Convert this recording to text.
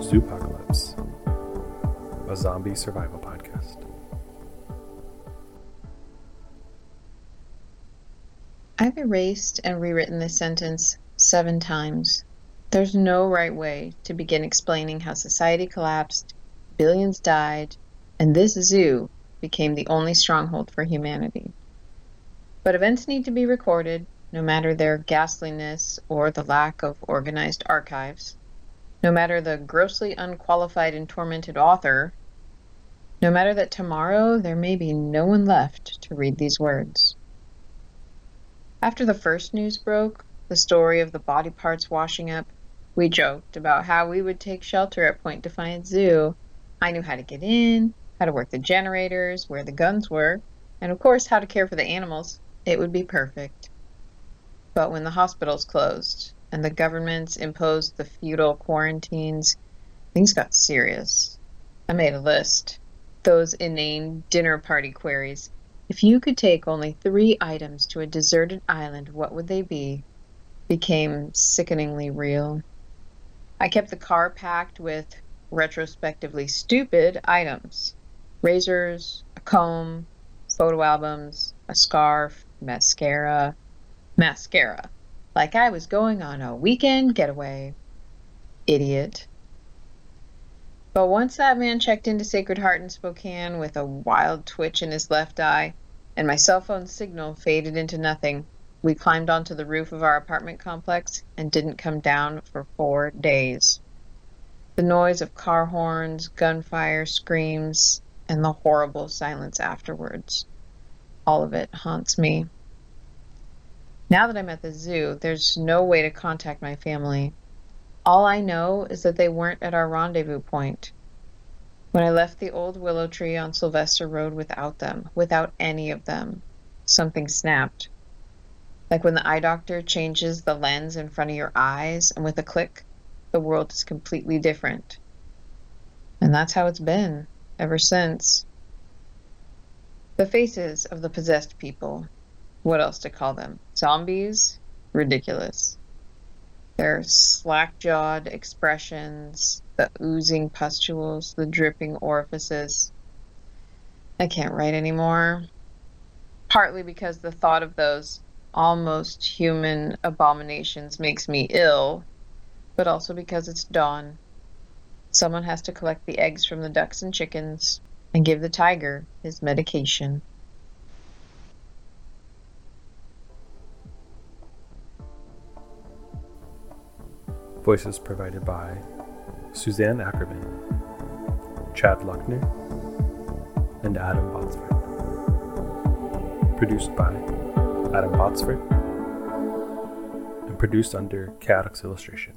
Zoopocalypse, a zombie survival podcast. I've erased and rewritten this sentence seven times. There's no right way to begin explaining how society collapsed, billions died, and this zoo became the only stronghold for humanity. But events need to be recorded, no matter their ghastliness or the lack of organized archives, no matter the grossly unqualified and tormented author, no matter that tomorrow there may be no one left to read these words. After the first news broke, the story of the body parts washing up, we joked about how we would take shelter at Point Defiance Zoo. I knew how to get in, how to work the generators, where the guns were, and of course how to care for the animals. It would be perfect. But when the hospitals closed and the governments imposed the feudal quarantines, things got serious. I made a list. Those inane dinner party queries. If you could take only three items to a deserted island, what would they be? Became sickeningly real. I kept the car packed with retrospectively stupid items razors, a comb, photo albums, a scarf, mascara, mascara. Like I was going on a weekend getaway. Idiot. But once that man checked into Sacred Heart in Spokane with a wild twitch in his left eye, and my cell phone signal faded into nothing, we climbed onto the roof of our apartment complex and didn't come down for four days. The noise of car horns, gunfire, screams, and the horrible silence afterwards. All of it haunts me. Now that I'm at the zoo, there's no way to contact my family. All I know is that they weren't at our rendezvous point. When I left the old willow tree on Sylvester Road without them, without any of them, something snapped. Like when the eye doctor changes the lens in front of your eyes, and with a click, the world is completely different. And that's how it's been ever since. The faces of the possessed people what else to call them? Zombies? Ridiculous. Their slack jawed expressions, the oozing pustules, the dripping orifices. I can't write anymore. Partly because the thought of those almost human abominations makes me ill, but also because it's dawn. Someone has to collect the eggs from the ducks and chickens and give the tiger his medication. Voices provided by Suzanne Akerman, Chad Luckner, and Adam Botsford. Produced by Adam Botsford and produced under Kaotix Illustration.